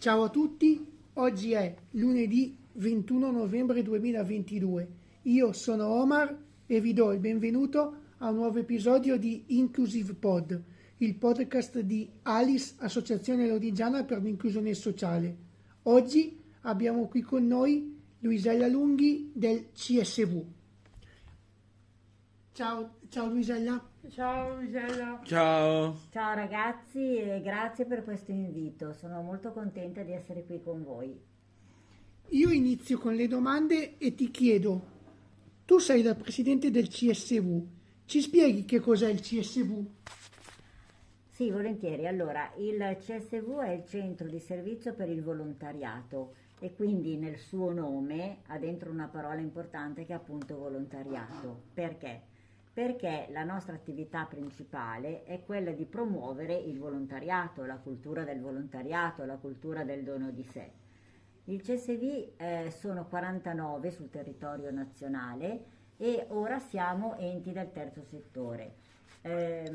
Ciao a tutti, oggi è lunedì 21 novembre 2022. Io sono Omar e vi do il benvenuto a un nuovo episodio di Inclusive Pod, il podcast di Alice, Associazione Lodigiana per l'Inclusione Sociale. Oggi abbiamo qui con noi Luisella Lunghi del CSV. Ciao, ciao Luisella. Ciao Luisella. Ciao. Ciao ragazzi e grazie per questo invito, sono molto contenta di essere qui con voi. Io inizio con le domande e ti chiedo, tu sei la presidente del CSV, ci spieghi che cos'è il CSV? Sì, volentieri. Allora, il CSV è il Centro di Servizio per il Volontariato e quindi nel suo nome ha dentro una parola importante che è appunto volontariato. Perché? Perché la nostra attività principale è quella di promuovere il volontariato, la cultura del volontariato, la cultura del dono di sé. Il CSV eh, sono 49 sul territorio nazionale e ora siamo enti del terzo settore. Eh,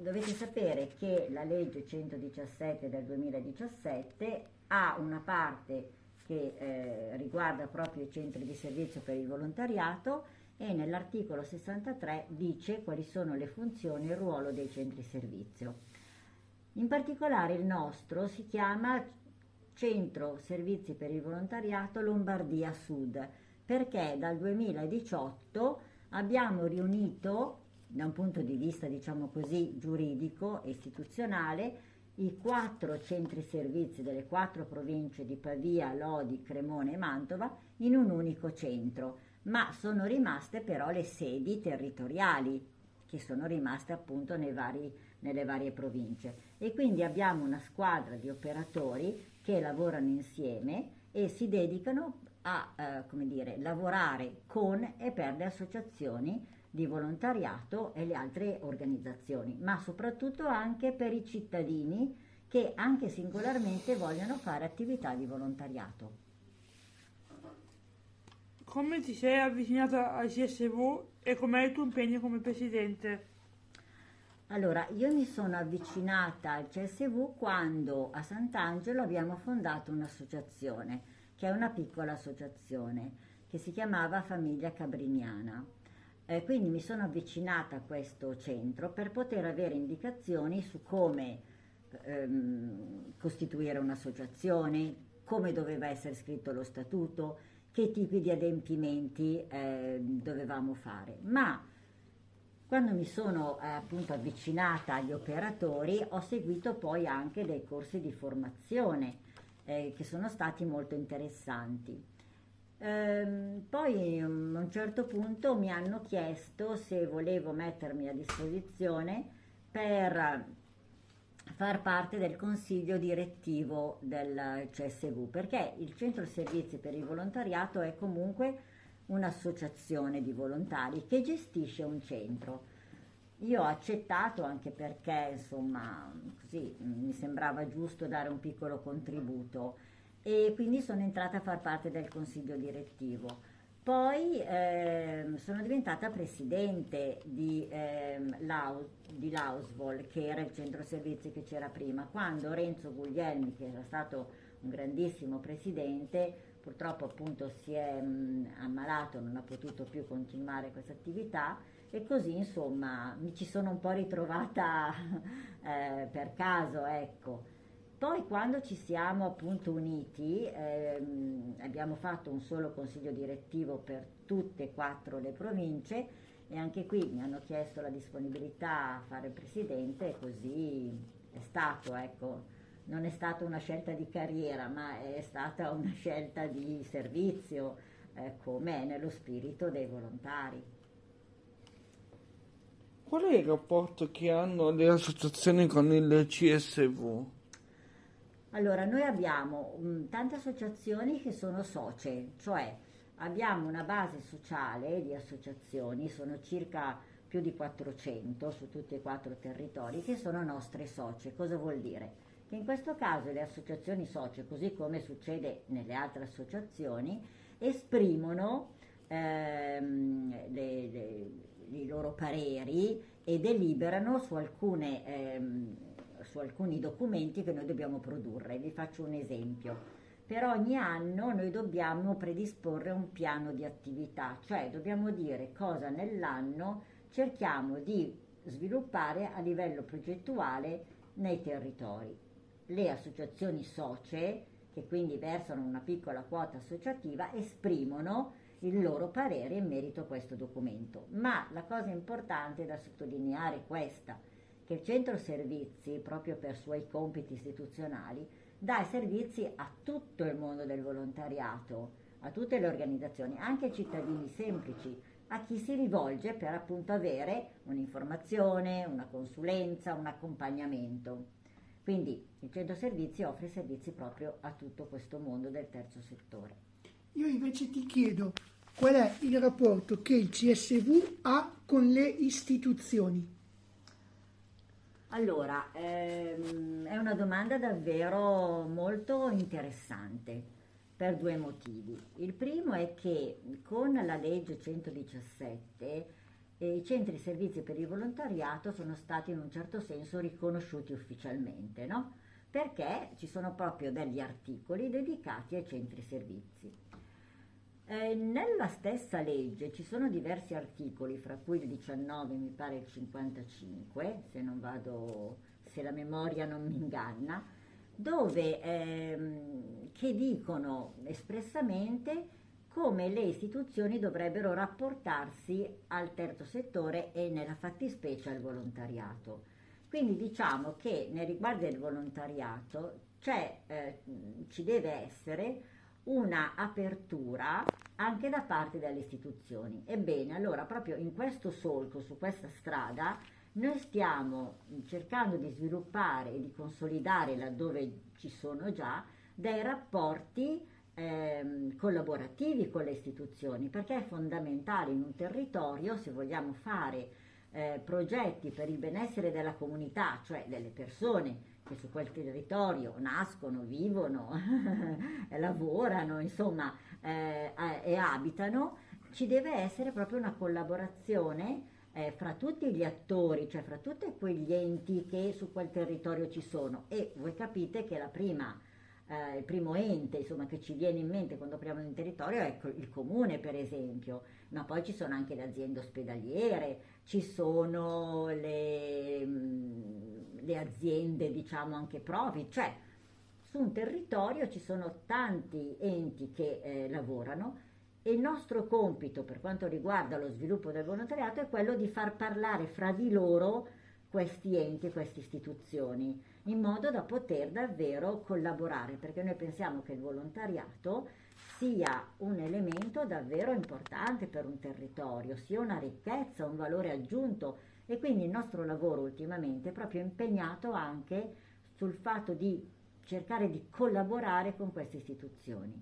dovete sapere che la legge 117 del 2017 ha una parte che eh, riguarda proprio i centri di servizio per il volontariato e nell'articolo 63 dice quali sono le funzioni e il ruolo dei centri servizio. In particolare il nostro si chiama Centro Servizi per il Volontariato Lombardia Sud perché dal 2018 abbiamo riunito da un punto di vista diciamo così giuridico e istituzionale i quattro centri servizi delle quattro province di Pavia, Lodi, Cremone e Mantova in un unico centro, ma sono rimaste però le sedi territoriali che sono rimaste appunto vari, nelle varie province e quindi abbiamo una squadra di operatori che lavorano insieme e si dedicano a eh, come dire, lavorare con e per le associazioni di volontariato e le altre organizzazioni, ma soprattutto anche per i cittadini che anche singolarmente vogliono fare attività di volontariato. Come ti sei avvicinata al CSV e com'è il tuo impegno come presidente? Allora, io mi sono avvicinata al CSV quando a Sant'Angelo abbiamo fondato un'associazione, che è una piccola associazione, che si chiamava Famiglia Cabriniana. Eh, quindi mi sono avvicinata a questo centro per poter avere indicazioni su come ehm, costituire un'associazione, come doveva essere scritto lo statuto, che tipi di adempimenti eh, dovevamo fare. Ma quando mi sono eh, appunto avvicinata agli operatori ho seguito poi anche dei corsi di formazione eh, che sono stati molto interessanti. Ehm, poi a un certo punto mi hanno chiesto se volevo mettermi a disposizione per far parte del consiglio direttivo del CSV, perché il Centro Servizi per il Volontariato è comunque un'associazione di volontari che gestisce un centro. Io ho accettato anche perché, insomma, così mi sembrava giusto dare un piccolo contributo e quindi sono entrata a far parte del consiglio direttivo. Poi eh, sono diventata presidente di, eh, Lausvol, che era il centro servizi che c'era prima, quando Renzo Guglielmi, che era stato un grandissimo presidente, purtroppo appunto si è mh, ammalato, non ha potuto più continuare questa attività e così insomma mi ci sono un po' ritrovata eh, per caso, ecco. Poi quando ci siamo appunto uniti ehm, abbiamo fatto un solo consiglio direttivo per tutte e quattro le province e anche qui mi hanno chiesto la disponibilità a fare presidente e così è stato, ecco, non è stata una scelta di carriera ma è stata una scelta di servizio eh, come nello spirito dei volontari. Qual è il rapporto che hanno le associazioni con il CSV? Allora, noi abbiamo um, tante associazioni che sono socie, cioè abbiamo una base sociale di associazioni, sono circa più di 400 su tutti e quattro territori, che sono nostre socie. Cosa vuol dire? Che in questo caso le associazioni socie, così come succede nelle altre associazioni, esprimono ehm, le, le, i loro pareri e deliberano su alcune ehm, su alcuni documenti che noi dobbiamo produrre. Vi faccio un esempio. Per ogni anno noi dobbiamo predisporre un piano di attività, cioè dobbiamo dire cosa nell'anno cerchiamo di sviluppare a livello progettuale nei territori. Le associazioni socie, che quindi versano una piccola quota associativa, esprimono il loro parere in merito a questo documento. Ma la cosa importante da sottolineare è questa, che il centro servizi, proprio per suoi compiti istituzionali, dà i servizi a tutto il mondo del volontariato, a tutte le organizzazioni, anche ai cittadini semplici, a chi si rivolge per appunto avere un'informazione, una consulenza, un accompagnamento. Quindi il centro servizi offre servizi proprio a tutto questo mondo del terzo settore. Io invece ti chiedo qual è il rapporto che il CSV ha con le istituzioni. Allora, ehm, è una domanda davvero molto interessante per due motivi. Il primo è che con la legge 117 eh, i centri servizi per il volontariato sono stati in un certo senso riconosciuti ufficialmente, no? Perché ci sono proprio degli articoli dedicati ai centri servizi. Eh, nella stessa legge ci sono diversi articoli, fra cui il 19, mi pare il 55, se vado, se la memoria non mi inganna, dove ehm, che dicono espressamente come le istituzioni dovrebbero rapportarsi al terzo settore e nella fattispecie al volontariato. Quindi diciamo che nel riguardo del volontariato eh, ci deve essere una apertura anche da parte delle istituzioni. Ebbene, allora proprio in questo solco, su questa strada, noi stiamo cercando di sviluppare e di consolidare laddove ci sono già dei rapporti ehm, collaborativi con le istituzioni, perché è fondamentale in un territorio, se vogliamo fare eh, progetti per il benessere della comunità, cioè delle persone che su quel territorio nascono, vivono, lavorano, insomma, eh, e abitano, ci deve essere proprio una collaborazione eh, fra tutti gli attori, cioè fra tutti quegli enti che su quel territorio ci sono. E voi capite che prima, eh, il primo ente insomma, che ci viene in mente quando apriamo un territorio è il comune, per esempio, ma poi ci sono anche le aziende ospedaliere, ci sono le, mm, le aziende, diciamo, anche profit, cioè su un territorio ci sono tanti enti che eh, lavorano e il nostro compito per quanto riguarda lo sviluppo del volontariato è quello di far parlare fra di loro questi enti, queste istituzioni, in modo da poter davvero collaborare, perché noi pensiamo che il volontariato sia un elemento davvero importante per un territorio, sia una ricchezza, un valore aggiunto e quindi il nostro lavoro ultimamente è proprio impegnato anche sul fatto di cercare di collaborare con queste istituzioni.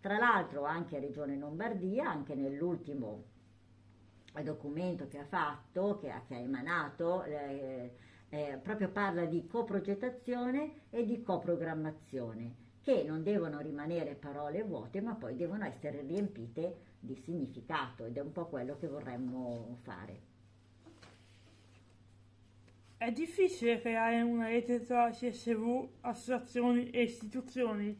Tra l'altro anche Regione Lombardia, anche nell'ultimo documento che ha fatto, che ha, che ha emanato, eh, eh, proprio parla di coprogettazione e di coprogrammazione, che non devono rimanere parole vuote, ma poi devono essere riempite di significato ed è un po' quello che vorremmo fare. È difficile creare una rete tra CSV, associazioni e istituzioni?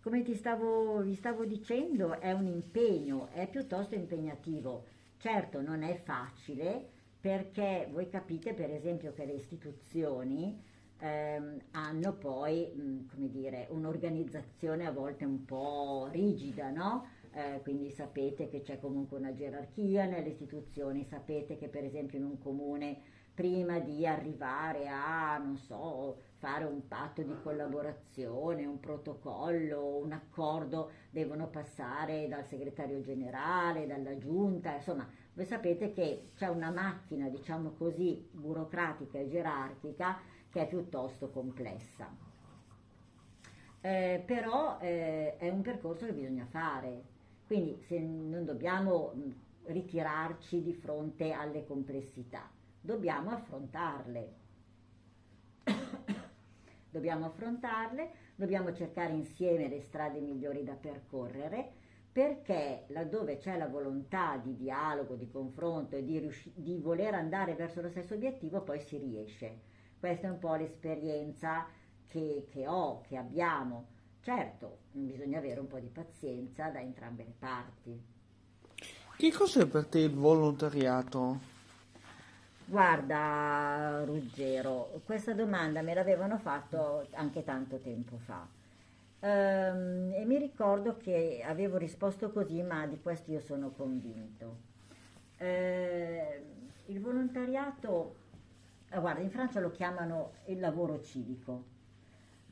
Come ti stavo, vi stavo dicendo, è un impegno, è piuttosto impegnativo. Certo, non è facile perché voi capite per esempio che le istituzioni ehm, hanno poi, mh, come dire, un'organizzazione a volte un po' rigida, no? Eh, quindi sapete che c'è comunque una gerarchia nelle istituzioni, sapete che per esempio in un comune prima di arrivare a, non so, fare un patto di collaborazione, un protocollo, un accordo, devono passare dal segretario generale, dalla giunta, insomma, voi sapete che c'è una macchina, diciamo così, burocratica e gerarchica che è piuttosto complessa. Eh, però eh, è un percorso che bisogna fare, quindi se non dobbiamo ritirarci di fronte alle complessità, dobbiamo affrontarle dobbiamo affrontarle, dobbiamo cercare insieme le strade migliori da percorrere perché laddove c'è la volontà di dialogo, di confronto e di, di voler andare verso lo stesso obiettivo poi si riesce. Questa è un po' l'esperienza che, che ho, che abbiamo. Certo, bisogna avere un po' di pazienza da entrambe le parti. Che cos'è per te il volontariato? Guarda, Ruggero, questa domanda me l'avevano fatto anche tanto tempo fa. Ehm, e mi ricordo che avevo risposto così, ma di questo io sono convinto. Eh, il volontariato, eh, guarda, in Francia lo chiamano il lavoro civico,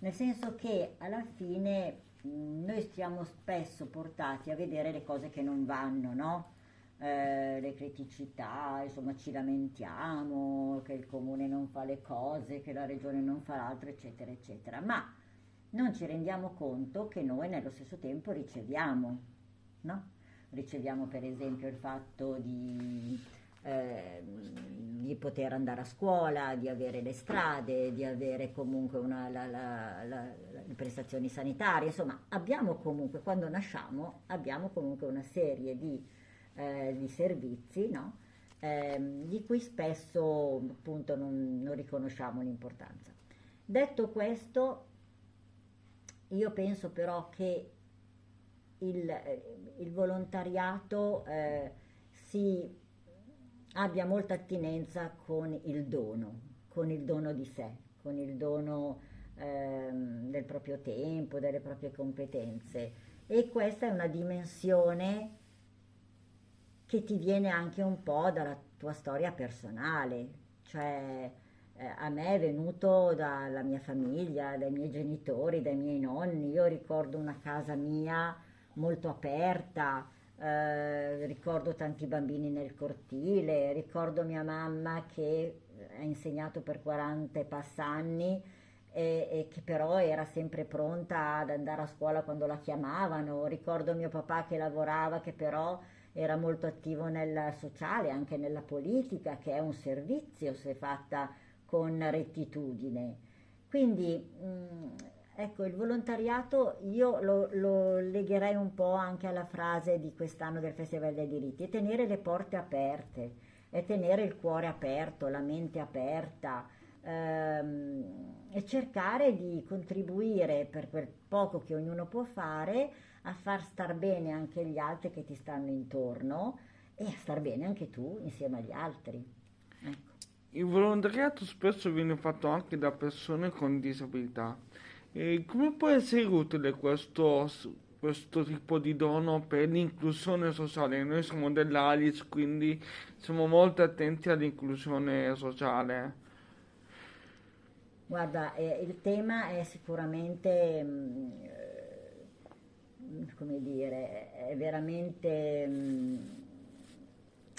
nel senso che alla fine mh, noi siamo spesso portati a vedere le cose che non vanno, no? Eh, le criticità, insomma ci lamentiamo che il comune non fa le cose, che la regione non fa l'altro, eccetera, eccetera, ma non ci rendiamo conto che noi nello stesso tempo riceviamo, no? Riceviamo per esempio il fatto di, eh, di poter andare a scuola, di avere le strade, di avere comunque una, la, la, la, le prestazioni sanitarie, insomma abbiamo comunque, quando nasciamo, abbiamo comunque una serie di, eh, di servizi, no? eh, di cui spesso appunto non, non riconosciamo l'importanza. Detto questo, io penso però che il, il volontariato eh, si abbia molta attinenza con il dono, con il dono di sé, con il dono eh, del proprio tempo, delle proprie competenze. E questa è una dimensione che ti viene anche un po' dalla tua storia personale, cioè eh, a me è venuto dalla mia famiglia, dai miei genitori, dai miei nonni. Io ricordo una casa mia molto aperta, eh, ricordo tanti bambini nel cortile, ricordo mia mamma che ha insegnato per 40 e passa anni e, e, che però era sempre pronta ad andare a scuola quando la chiamavano, ricordo mio papà che lavorava, che però era molto attivo nel sociale, anche nella politica, che è un servizio se fatta con rettitudine. Quindi mh, ecco, il volontariato io lo, lo, legherei un po' anche alla frase di quest'anno del Festival dei diritti, è tenere le porte aperte, è tenere il cuore aperto, la mente aperta ehm, e cercare di contribuire per quel poco che ognuno può fare a far star bene anche gli altri che ti stanno intorno e a star bene anche tu insieme agli altri. Ecco. Il volontariato spesso viene fatto anche da persone con disabilità. E come può essere utile questo, questo tipo di dono per l'inclusione sociale? Noi siamo dell'Alice, quindi siamo molto attenti all'inclusione sociale. Guarda, eh, il tema è sicuramente, mh, mm, come dire, è veramente mh, mm,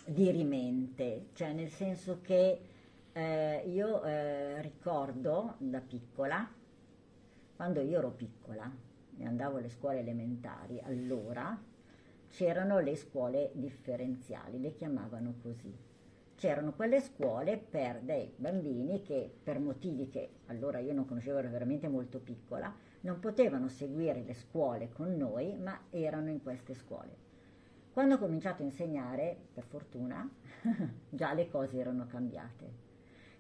dirimente, cioè nel senso che eh, io eh, ricordo da piccola, quando io ero piccola e andavo alle scuole elementari, allora c'erano le scuole differenziali, le chiamavano così. C'erano quelle scuole per dei bambini che per motivi che allora io non conoscevo, ero veramente molto piccola, non potevano seguire le scuole con noi, ma erano in queste scuole. Quando ho cominciato a insegnare, per fortuna, già le cose erano cambiate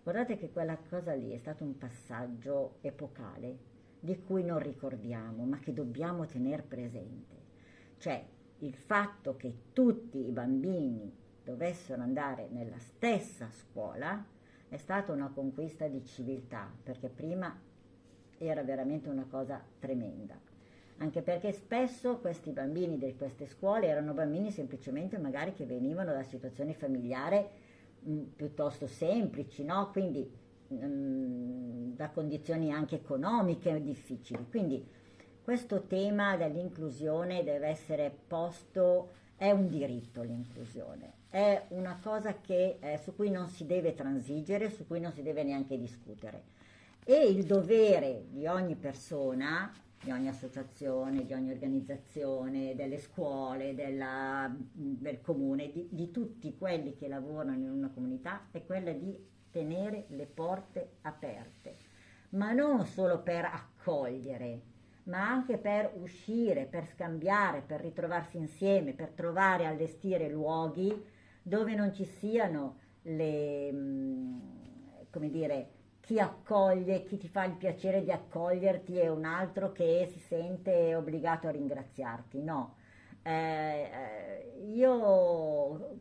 Guardate che quella cosa lì è stato un passaggio epocale di cui non ricordiamo, ma che dobbiamo tenere presente. Cioè il fatto che tutti i bambini dovessero andare nella stessa scuola è stata una conquista di civiltà, perché prima era veramente una cosa tremenda. Anche perché spesso questi bambini di queste scuole erano bambini semplicemente magari che venivano da situazioni familiari mm, piuttosto semplici, no? quindi mh, mm, da condizioni anche economiche difficili. Quindi questo tema dell'inclusione deve essere posto, è un diritto l'inclusione, è una cosa che, eh, su cui non si deve transigere, su cui non si deve neanche discutere. E il dovere di ogni persona di ogni associazione, di ogni organizzazione, delle scuole, della, del comune, di, di, tutti quelli che lavorano in una comunità, è quella di tenere le porte aperte, ma non solo per accogliere, ma anche per uscire, per scambiare, per ritrovarsi insieme, per trovare, allestire luoghi dove non ci siano le, come dire, chi accoglie, chi ti fa il piacere di accoglierti e un altro che si sente obbligato a ringraziarti, no. Eh, eh, io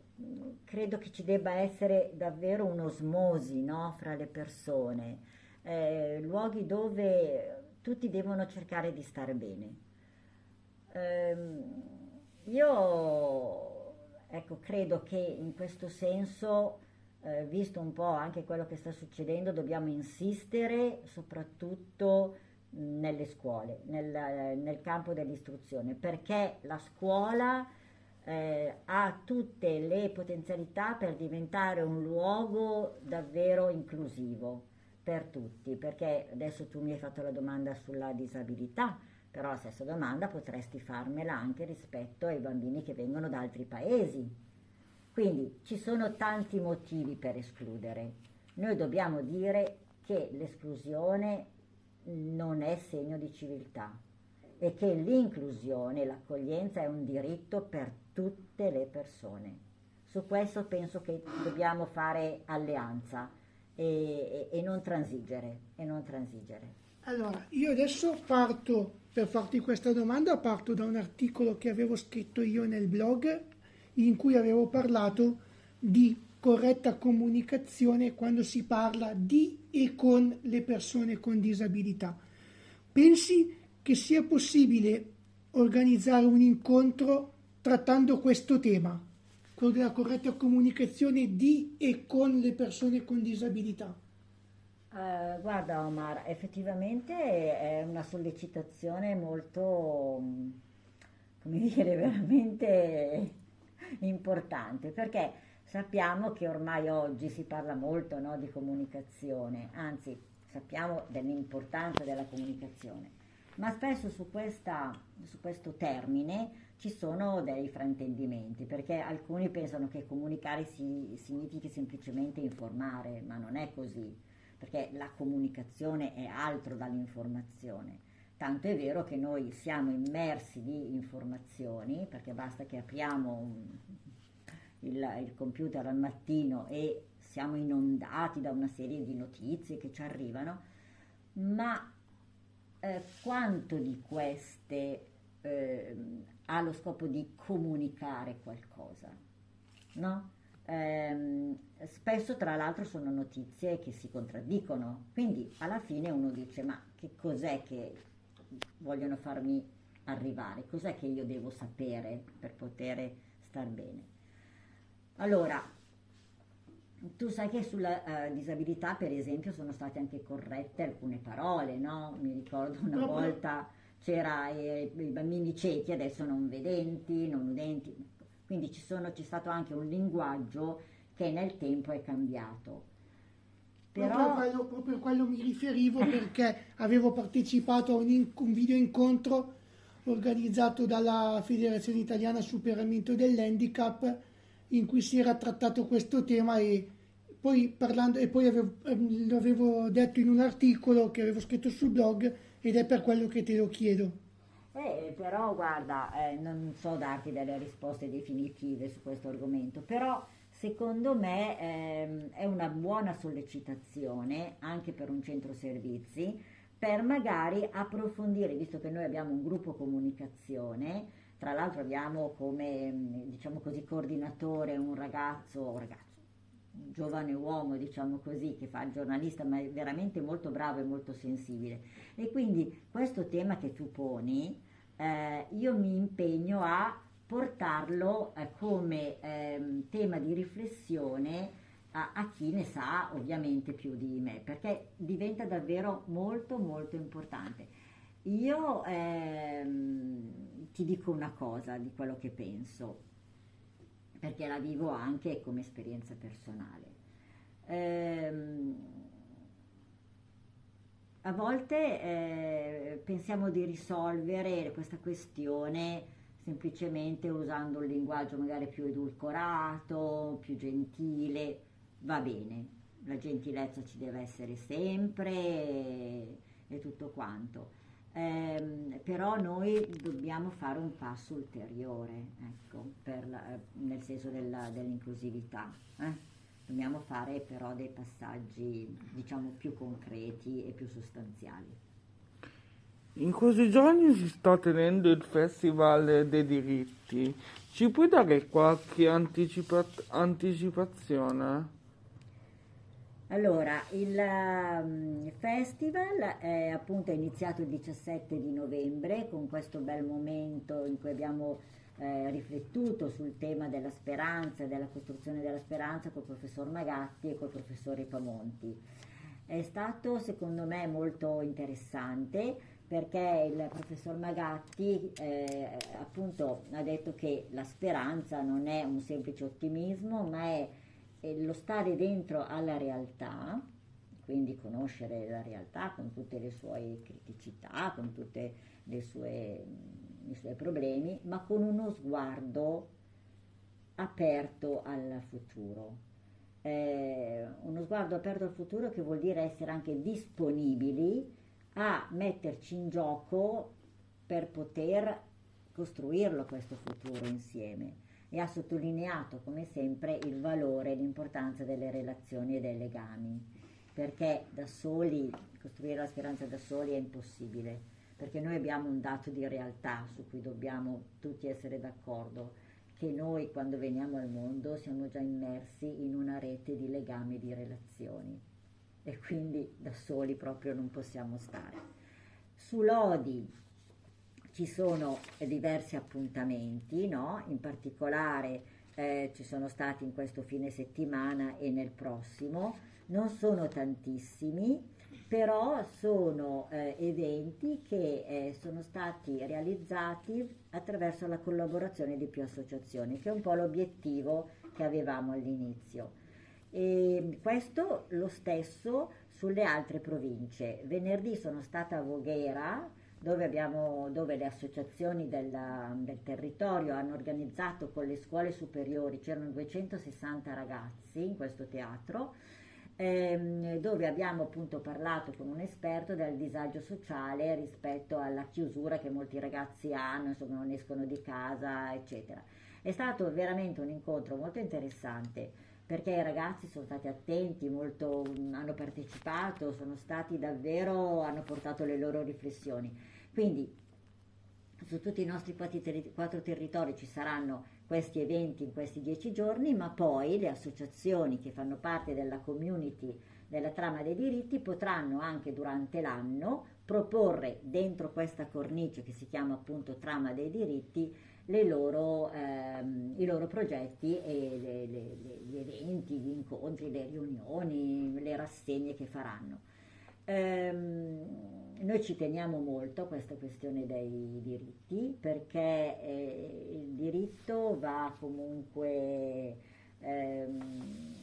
credo che ci debba essere davvero un'osmosi no, fra le persone, eh, luoghi dove tutti devono cercare di stare bene. Ehm, io ecco, credo che in questo senso eh, visto un po' anche quello che sta succedendo, dobbiamo insistere soprattutto nelle scuole, nel, nel campo dell'istruzione, perché la scuola eh, ha tutte le potenzialità per diventare un luogo davvero inclusivo per tutti, perché adesso tu mi hai fatto la domanda sulla disabilità, però la stessa domanda potresti farmela anche rispetto ai bambini che vengono da altri paesi, quindi ci sono tanti motivi per escludere. Noi dobbiamo dire che l'esclusione non è segno di civiltà e che l'inclusione, l'accoglienza è un diritto per tutte le persone. Su questo penso che dobbiamo fare alleanza e, e, e, non transigere, e non transigere. Allora, io adesso parto per farti questa domanda, parto da un articolo che avevo scritto io nel blog in cui avevo parlato di corretta comunicazione quando si parla di e con le persone con disabilità. Pensi che sia possibile organizzare un incontro trattando questo tema, quello della corretta comunicazione di e con le persone con disabilità? Uh, guarda Omar, effettivamente è una sollecitazione molto, come dire, veramente importante perché sappiamo che ormai oggi si parla molto no, di comunicazione, anzi sappiamo dell'importanza della comunicazione, ma spesso su, questa, su questo termine ci sono dei fraintendimenti perché alcuni pensano che comunicare si, significhi semplicemente informare, ma non è così, perché la comunicazione è altro dall'informazione. Tanto è vero che noi siamo immersi di informazioni, perché basta che apriamo un, il, il computer al mattino e siamo inondati da una serie di notizie che ci arrivano, ma eh, quanto di queste eh, ha lo scopo di comunicare qualcosa? No? Eh, spesso tra l'altro sono notizie che si contraddicono, quindi alla fine uno dice ma che cos'è che vogliono farmi arrivare, cos'è che io devo sapere per poter star bene. Allora, tu sai che sulla uh, disabilità, per esempio, sono state anche corrette alcune parole, no? Mi ricordo una volta c'era eh, i bambini ciechi, adesso non vedenti, non udenti, quindi ci sono, c'è stato anche un linguaggio che nel tempo è cambiato. Però... Proprio, a quello, proprio a quello mi riferivo perché avevo partecipato a un, in, un video incontro organizzato dalla Federazione Italiana Superamento dell'Handicap in cui si era trattato questo tema e poi, parlando, e poi avevo, ehm, lo avevo detto in un articolo che avevo scritto sul blog ed è per quello che te lo chiedo. Eh, però guarda, eh, non so darti delle risposte definitive su questo argomento, però secondo me ehm, è una buona sollecitazione anche per un centro servizi per magari approfondire, visto che noi abbiamo un gruppo comunicazione, tra l'altro abbiamo come diciamo così coordinatore un ragazzo, un ragazzo, un giovane uomo diciamo così che fa il giornalista ma è veramente molto bravo e molto sensibile. E quindi questo tema che tu poni eh, io mi impegno a portarlo eh, come eh, tema di riflessione a, a, chi ne sa ovviamente più di me, perché diventa davvero molto molto importante. Io ehm, ti dico una cosa di quello che penso, perché la vivo anche come esperienza personale. Ehm, a volte eh, pensiamo di risolvere questa questione semplicemente usando un linguaggio magari più edulcorato, più gentile, va bene, la gentilezza ci deve essere sempre e, e tutto quanto. Eh, però noi dobbiamo fare un passo ulteriore, ecco, la, nel senso della, dell'inclusività, eh? dobbiamo fare però dei passaggi diciamo più concreti e più sostanziali. In questi giorni si sta tenendo il Festival dei diritti. Ci puoi dare qualche anticipa- anticipazione? Allora, il um, festival è appunto iniziato il 17 di novembre con questo bel momento in cui abbiamo eh, riflettuto sul tema della speranza, della costruzione della speranza col professor Magatti e col professore Pamonti. È stato secondo me molto interessante perché il professor Magatti eh, appunto ha detto che la speranza non è un semplice ottimismo ma è lo stare dentro alla realtà, quindi conoscere la realtà con tutte le sue criticità, con tutti i suoi problemi, ma con uno sguardo aperto al futuro. Eh, uno sguardo aperto al futuro che vuol dire essere anche disponibili a metterci in gioco per poter costruirlo questo futuro insieme. E ha sottolineato come sempre il valore e l'importanza delle relazioni e dei legami, perché da soli, costruire la speranza da soli è impossibile, perché noi abbiamo un dato di realtà su cui dobbiamo tutti essere d'accordo, che noi quando veniamo al mondo siamo già immersi in una rete di legami e di relazioni e quindi da soli proprio non possiamo stare. Su Lodi ci sono diversi appuntamenti, no? in particolare eh, ci sono stati in questo fine settimana e nel prossimo, non sono tantissimi, però sono eh, eventi che eh, sono stati realizzati attraverso la collaborazione di più associazioni, che è un po' l'obiettivo che avevamo all'inizio. E questo lo stesso sulle altre province. Venerdì sono stata a Voghera, dove, abbiamo, dove le associazioni della, del territorio hanno organizzato con le scuole superiori, c'erano 260 ragazzi in questo teatro, ehm, dove abbiamo appunto parlato con un esperto del disagio sociale rispetto alla chiusura che molti ragazzi hanno, insomma non escono di casa, eccetera. È stato veramente un incontro molto interessante perché i ragazzi sono stati attenti, molto, hanno partecipato, sono stati davvero, hanno portato le loro riflessioni. Quindi su tutti i nostri quattro territori ci saranno questi eventi in questi dieci giorni, ma poi le associazioni che fanno parte della community della trama dei diritti potranno anche durante l'anno proporre dentro questa cornice che si chiama appunto trama dei diritti loro, ehm, i loro progetti e le, le, le, gli eventi, gli incontri, le riunioni, le rassegne che faranno. Ehm, noi ci teniamo molto a questa questione dei diritti perché eh, il diritto va comunque ehm,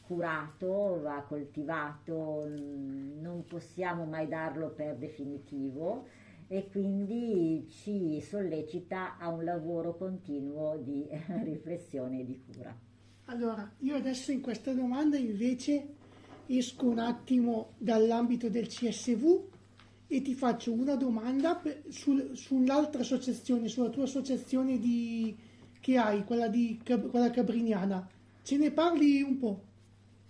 curato, va coltivato, non possiamo mai darlo per definitivo e quindi ci sollecita a un lavoro continuo di riflessione e di cura. Allora, io adesso in questa domanda invece esco un attimo dall'ambito del CSV e ti faccio una domanda per, sul, sull'altra associazione, sulla tua associazione di, che hai, quella, di, quella cabriniana. Ce ne parli un po'?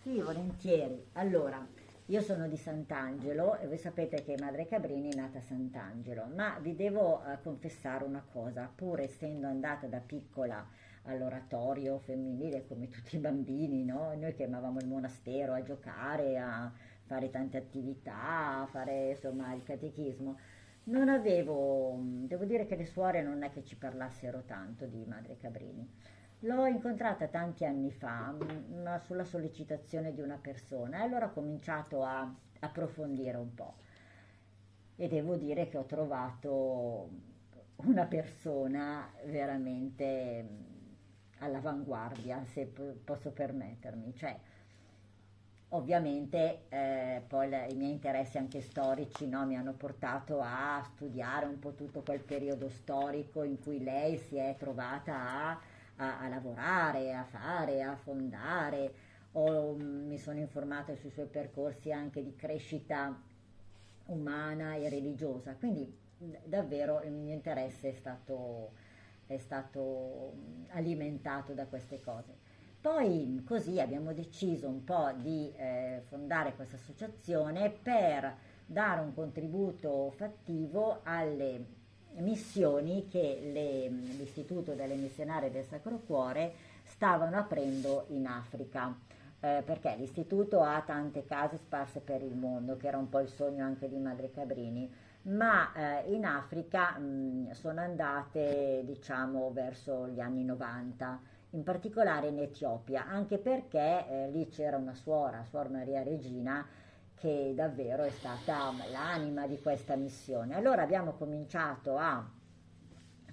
Sì, volentieri. Allora, io sono di Sant'Angelo e voi sapete che Madre Cabrini è nata a Sant'Angelo, ma vi devo uh, confessare una cosa, pur essendo andata da piccola all'oratorio femminile come tutti i bambini, no? noi che amavamo il monastero a giocare, a fare tante attività, a fare insomma il catechismo, non avevo, devo dire che le suore non è che ci parlassero tanto di Madre Cabrini L'ho incontrata tanti anni fa, ma sulla sollecitazione di una persona e allora ho cominciato a approfondire un po'. E devo dire che ho trovato una persona veramente all'avanguardia, se posso permettermi. Cioè, ovviamente eh, poi le, i miei interessi anche storici no, mi hanno portato a studiare un po' tutto quel periodo storico in cui lei si è trovata a a, a lavorare, a fare, a fondare, o, mm, mi sono informata sui suoi percorsi anche di crescita umana e religiosa, quindi davvero il mio interesse è stato, è stato mm, alimentato da queste cose. Poi così abbiamo deciso un po' di eh, fondare questa associazione per dare un contributo fattivo alle missioni che le, l'Istituto delle Missionarie del Sacro Cuore stavano aprendo in Africa. Eh, perché l'istituto ha tante case sparse per il mondo, che era un po' il sogno anche di Madre Cabrini, ma eh, in Africa mh, sono andate diciamo verso gli anni 90 in particolare in Etiopia, anche perché eh, lì c'era una suora, Suor Maria Regina, che davvero è stata l'anima di questa missione. Allora abbiamo cominciato a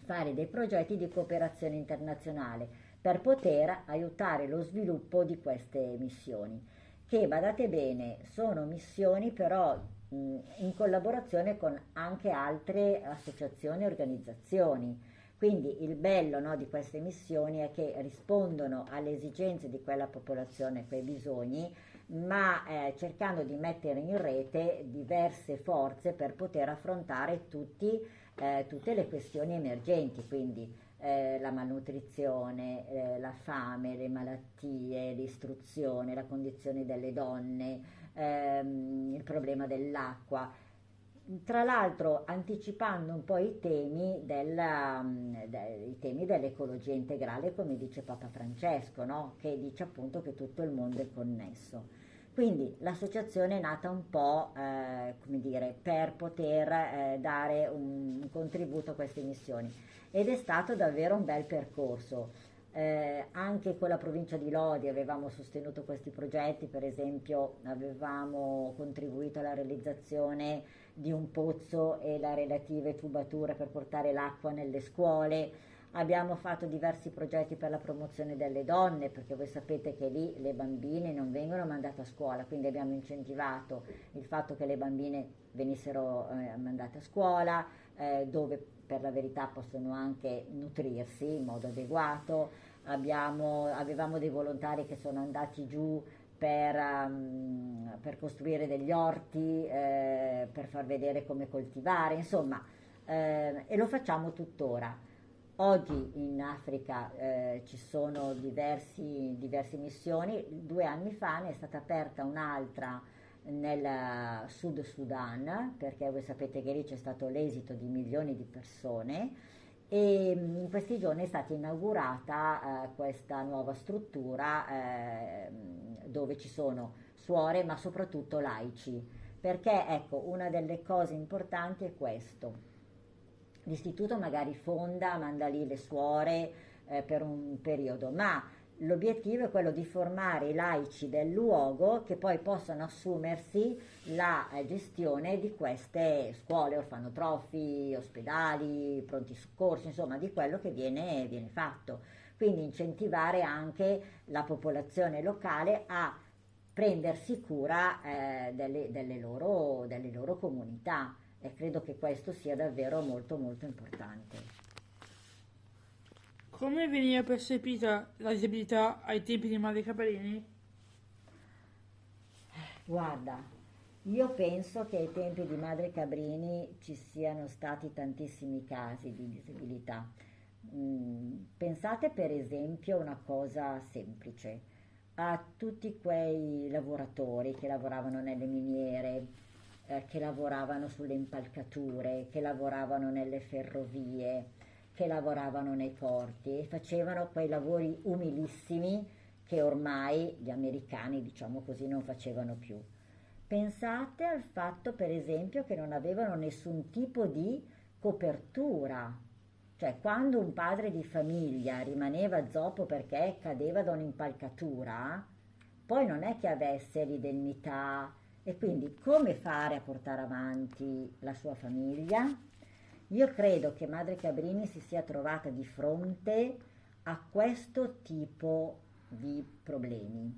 fare dei progetti di cooperazione internazionale per poter aiutare lo sviluppo di queste missioni, che badate bene sono missioni però in collaborazione con anche altre associazioni e organizzazioni quindi il bello no, di queste missioni è che rispondono alle esigenze di quella popolazione, quei bisogni, ma eh, cercando di mettere in rete diverse forze per poter affrontare tutti, eh, tutte le questioni emergenti, quindi eh, la malnutrizione, eh, la fame, le malattie, l'istruzione, la condizione delle donne, ehm, il problema dell'acqua tra l'altro anticipando un po' i temi, della, mm, i temi dell'ecologia integrale, come dice Papa Francesco, no? che dice appunto che tutto il mondo è connesso. Quindi l'associazione è nata un po' eh, dire, per poter eh, dare un, un contributo a queste missioni ed è stato davvero un bel percorso. Eh, anche con la provincia di Lodi avevamo sostenuto questi progetti, per esempio avevamo contribuito alla realizzazione di un pozzo e la relative tubature per portare l'acqua nelle scuole. Abbiamo fatto diversi progetti per la promozione delle donne, perché voi sapete che lì le bambine non vengono mandate a scuola, quindi abbiamo incentivato il fatto che le bambine venissero eh, mandate a scuola, eh, dove per la verità possono anche nutrirsi in modo adeguato abbiamo, avevamo dei volontari che sono andati giù per, um, per costruire degli orti, eh, per far vedere come coltivare, insomma, eh, e lo facciamo tuttora. Oggi in Africa eh, ci sono diversi, diverse missioni, due anni fa ne è stata aperta un'altra nel Sud Sudan, perché voi sapete che lì c'è stato l'esito di milioni di persone e mm, in questi giorni è stata inaugurata eh, questa nuova struttura eh, dove ci sono suore ma soprattutto laici. Perché ecco una delle cose importanti è questo. L'istituto magari fonda manda lì le suore eh, per un periodo ma L'obiettivo è quello di formare i laici del luogo che poi possano assumersi la eh, gestione di queste scuole, orfanotrofi, ospedali, pronti soccorsi, insomma di quello che viene, viene fatto. Quindi incentivare anche la popolazione locale a prendersi cura eh, delle, delle, loro, delle loro comunità e credo che questo sia davvero molto molto importante. Come veniva percepita la disabilità ai tempi di Madre Caparini? Guarda, io penso che ai tempi di Madre Cabrini ci siano stati tantissimi casi di disabilità. Mm, pensate per esempio a una cosa semplice, a tutti quei lavoratori che lavoravano nelle miniere, eh, che lavoravano sulle impalcature, che lavoravano nelle ferrovie, che lavoravano nei porti e facevano quei lavori umilissimi che ormai gli americani, diciamo così, non facevano più. Pensate al fatto, per esempio, che non avevano nessun tipo di copertura, cioè quando un padre di famiglia rimaneva zoppo perché cadeva da un'impalcatura, poi non è che avesse l'indennità e quindi come fare a portare avanti la sua famiglia? Io credo che Madre Cabrini si sia trovata di fronte a questo tipo di problemi,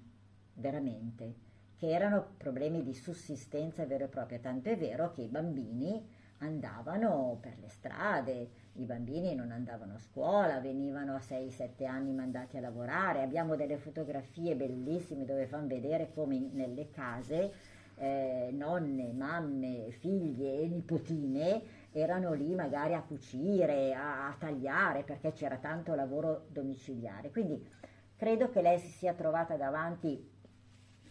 veramente, che erano problemi di sussistenza vera e propria, tanto è vero che i bambini andavano per le strade, i bambini non andavano a scuola, venivano a 6-7 anni mandati a lavorare, abbiamo delle fotografie bellissime dove fanno vedere come nelle case eh, nonne, mamme, figlie e nipotine erano lì magari a cucire, a, a tagliare perché c'era tanto lavoro domiciliare. Quindi credo che lei si sia trovata davanti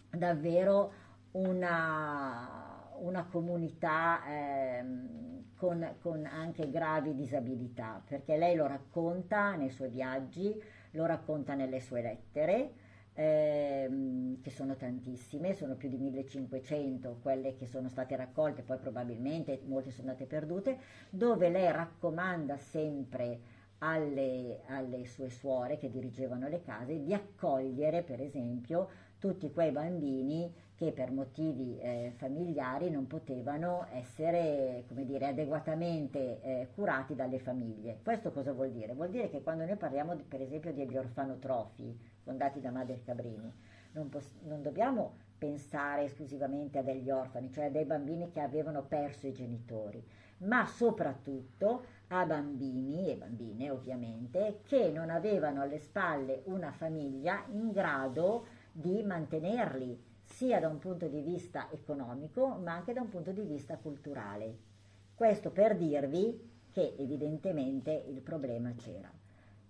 davvero una, una comunità ehm, con, con anche gravi disabilità, perché lei lo racconta nei suoi viaggi, lo racconta nelle sue lettere, ehm, che sono tantissime, sono più di 1500 quelle che sono state raccolte, poi probabilmente molte sono andate perdute, dove lei raccomanda sempre alle, alle sue suore che dirigevano le case di accogliere per esempio tutti quei bambini che per motivi eh, familiari non potevano essere dire, adeguatamente eh, curati dalle famiglie. Questo cosa vuol dire? Vuol dire che quando noi parliamo di, per esempio degli orfanotrofi fondati da Madre Cabrini, non, pos- non dobbiamo pensare esclusivamente a degli orfani, cioè a dei bambini che avevano perso i genitori, ma soprattutto a bambini e bambine ovviamente che non avevano alle spalle una famiglia in grado di mantenerli sia da un punto di vista economico ma anche da un punto di vista culturale. Questo per dirvi che evidentemente il problema c'era.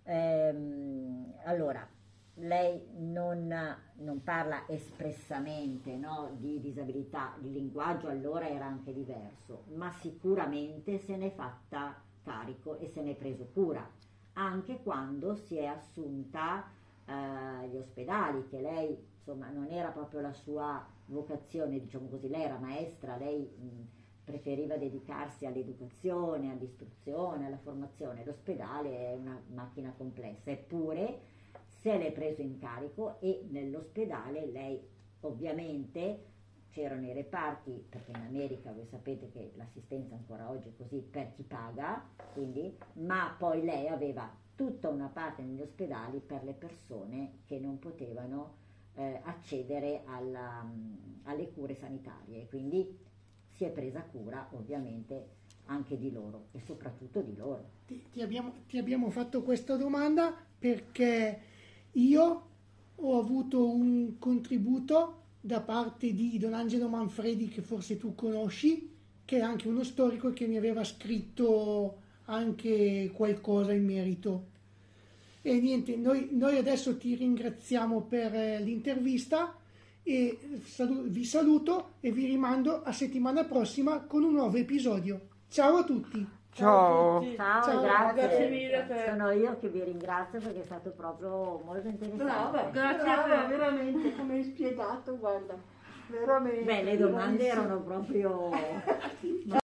Ehm, allora, lei non, non parla espressamente no, di disabilità, il linguaggio allora era anche diverso, ma sicuramente se n'è fatta carico e se n'è preso cura, anche quando si è assunta eh, agli ospedali, che lei insomma non era proprio la sua vocazione, diciamo così, lei era maestra, lei mh, preferiva dedicarsi all'educazione, all'istruzione, alla formazione, l'ospedale è una macchina complessa, eppure se l'è preso in carico e nell'ospedale lei ovviamente c'erano i reparti, perché in America voi sapete che l'assistenza ancora oggi è così per chi paga, quindi, ma poi lei aveva tutta una parte negli ospedali per le persone che non potevano eh, accedere alla, alle cure sanitarie, quindi si è presa cura ovviamente anche di loro e soprattutto di loro. Ti, ti, abbiamo, ti abbiamo fatto questa domanda perché io ho avuto un contributo da parte di Don Angelo Manfredi, che forse tu conosci, che è anche uno storico che mi aveva scritto anche qualcosa in merito. E niente, noi, noi adesso ti ringraziamo per eh, l'intervista e salu- vi saluto e vi rimando a settimana prossima con un nuovo episodio. Ciao a tutti! Ciao. Ciao, Ciao, grazie. grazie mille per- Sono io che vi ringrazio perché è stato proprio molto interessante. Brava, Grazie brava, a te. veramente come hai spiegato, guarda, veramente. Beh, le domande erano proprio... Ma